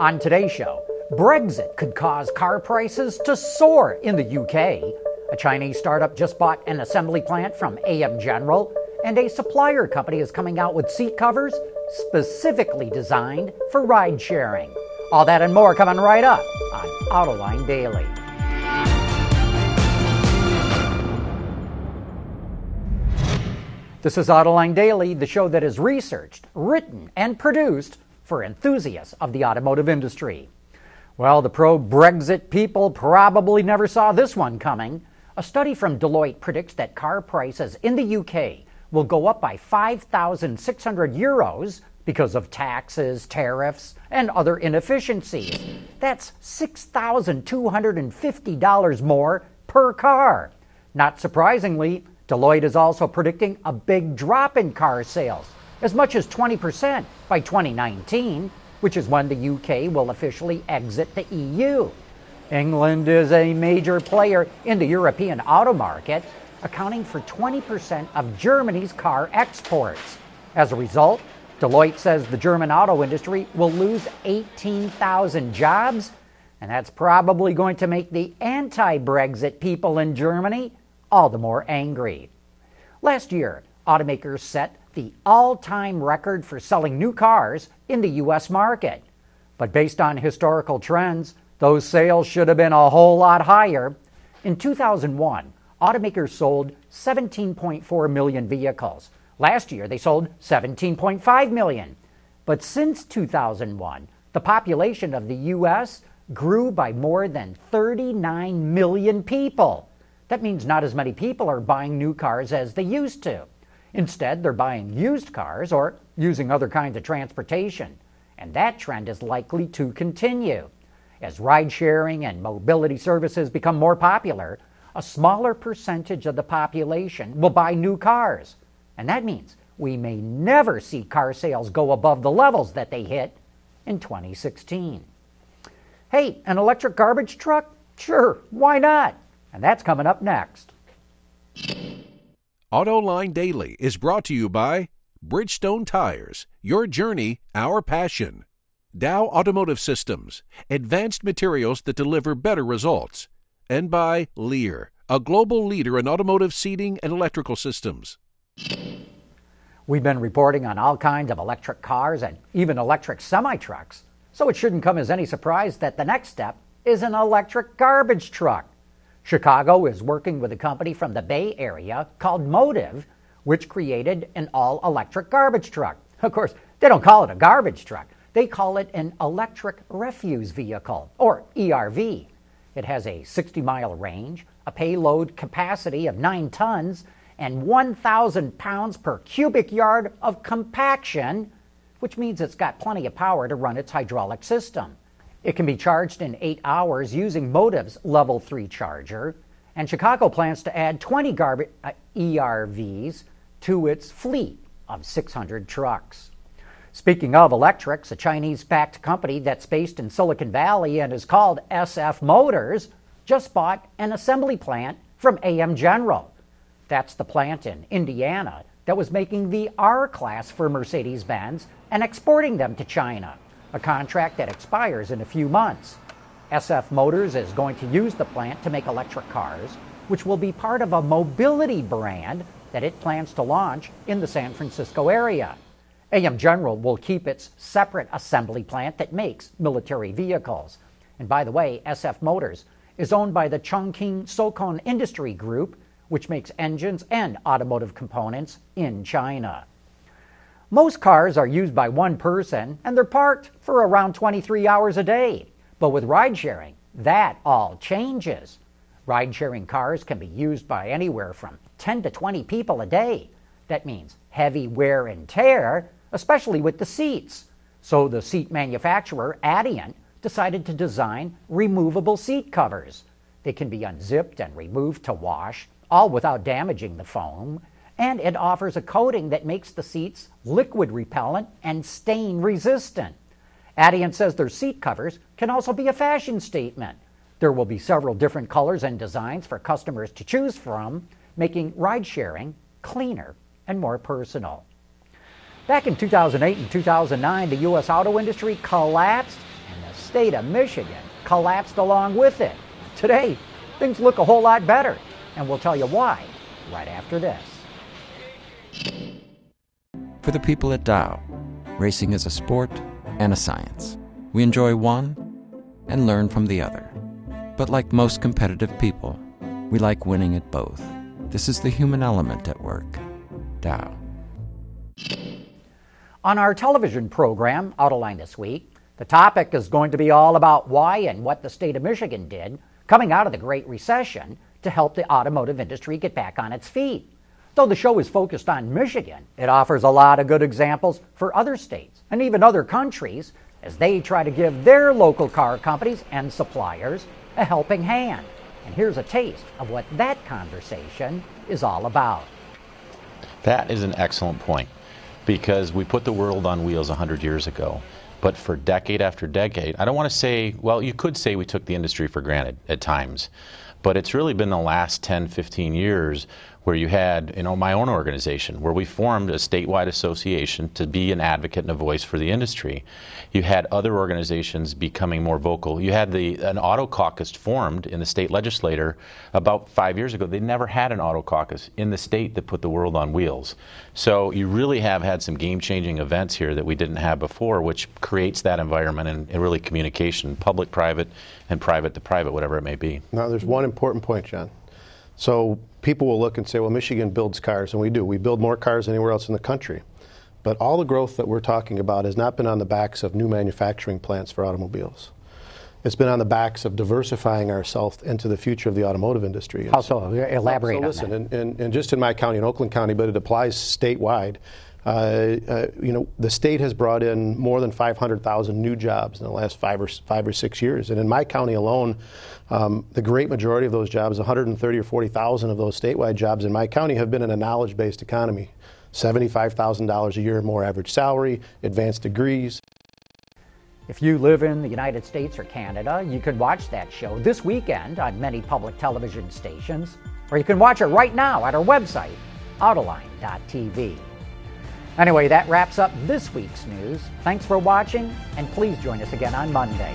On today's show, Brexit could cause car prices to soar in the UK. A Chinese startup just bought an assembly plant from AM General, and a supplier company is coming out with seat covers specifically designed for ride sharing. All that and more coming right up on Autoline Daily. This is Autoline Daily, the show that is researched, written, and produced for enthusiasts of the automotive industry. Well, the pro Brexit people probably never saw this one coming. A study from Deloitte predicts that car prices in the UK will go up by 5,600 euros because of taxes, tariffs, and other inefficiencies. That's $6,250 more per car. Not surprisingly, Deloitte is also predicting a big drop in car sales, as much as 20% by 2019, which is when the UK will officially exit the EU. England is a major player in the European auto market, accounting for 20% of Germany's car exports. As a result, Deloitte says the German auto industry will lose 18,000 jobs, and that's probably going to make the anti Brexit people in Germany all the more angry. Last year, automakers set the all time record for selling new cars in the U.S. market. But based on historical trends, those sales should have been a whole lot higher. In 2001, automakers sold 17.4 million vehicles. Last year, they sold 17.5 million. But since 2001, the population of the U.S. grew by more than 39 million people. That means not as many people are buying new cars as they used to. Instead, they're buying used cars or using other kinds of transportation. And that trend is likely to continue. As ride sharing and mobility services become more popular, a smaller percentage of the population will buy new cars. And that means we may never see car sales go above the levels that they hit in 2016. Hey, an electric garbage truck? Sure, why not? And that's coming up next. AutoLine Daily is brought to you by Bridgestone Tires, your journey, our passion. Dow Automotive Systems, advanced materials that deliver better results. And by Lear, a global leader in automotive seating and electrical systems. We've been reporting on all kinds of electric cars and even electric semi trucks, so it shouldn't come as any surprise that the next step is an electric garbage truck. Chicago is working with a company from the Bay Area called Motiv, which created an all electric garbage truck. Of course, they don't call it a garbage truck, they call it an electric refuse vehicle, or ERV. It has a 60 mile range, a payload capacity of 9 tons, and 1,000 pounds per cubic yard of compaction, which means it's got plenty of power to run its hydraulic system. It can be charged in eight hours using Motiv's Level 3 charger, and Chicago plans to add 20 garbage uh, ERVs to its fleet of 600 trucks. Speaking of electrics, a Chinese backed company that's based in Silicon Valley and is called SF Motors just bought an assembly plant from AM General. That's the plant in Indiana that was making the R Class for Mercedes Benz and exporting them to China, a contract that expires in a few months. SF Motors is going to use the plant to make electric cars, which will be part of a mobility brand that it plans to launch in the San Francisco area. AM General will keep its separate assembly plant that makes military vehicles. And by the way, SF Motors is owned by the Chongqing Sokon Industry Group, which makes engines and automotive components in China. Most cars are used by one person and they're parked for around 23 hours a day. But with ride sharing, that all changes. Ride sharing cars can be used by anywhere from 10 to 20 people a day. That means heavy wear and tear, especially with the seats. So the seat manufacturer, Adient, decided to design removable seat covers. They can be unzipped and removed to wash, all without damaging the foam, and it offers a coating that makes the seats liquid repellent and stain resistant. Adient says their seat covers can also be a fashion statement. There will be several different colors and designs for customers to choose from, making ride sharing cleaner and more personal. Back in 2008 and 2009, the U.S. auto industry collapsed and the state of Michigan collapsed along with it. Today, things look a whole lot better, and we'll tell you why right after this. For the people at Dow, racing is a sport and a science. We enjoy one and learn from the other. But like most competitive people, we like winning at both. This is the human element at work. Dow. On our television program, Autoline This Week, the topic is going to be all about why and what the state of Michigan did coming out of the Great Recession to help the automotive industry get back on its feet. Though the show is focused on Michigan, it offers a lot of good examples for other states and even other countries as they try to give their local car companies and suppliers a helping hand. And here's a taste of what that conversation is all about. That is an excellent point because we put the world on wheels 100 years ago. But for decade after decade, I don't want to say, well, you could say we took the industry for granted at times. But it's really been the last 10, 15 years where you had, you know, my own organization, where we formed a statewide association to be an advocate and a voice for the industry. You had other organizations becoming more vocal. You had the an auto caucus formed in the state legislature about five years ago. They never had an auto caucus in the state that put the world on wheels. So you really have had some game-changing events here that we didn't have before, which creates that environment and, and really communication, public, private, and private to private, whatever it may be. Now, there's one important point, John. So people will look and say, well, Michigan builds cars, and we do. We build more cars than anywhere else in the country. But all the growth that we're talking about has not been on the backs of new manufacturing plants for automobiles. It's been on the backs of diversifying ourselves into the future of the automotive industry. How so? Elaborate so on listen, and, and just in my county, in Oakland County, but it applies statewide. Uh, uh, you know, the state has brought in more than 500,000 new jobs in the last five or five or six years, and in my county alone, um, the great majority of those jobs, 130 or 40,000 of those statewide jobs in my county, have been in a knowledge-based economy. $75,000 a year more average salary, advanced degrees. If you live in the United States or Canada, you can watch that show this weekend on many public television stations, or you can watch it right now at our website, autoline.tv. Anyway, that wraps up this week's news. Thanks for watching, and please join us again on Monday.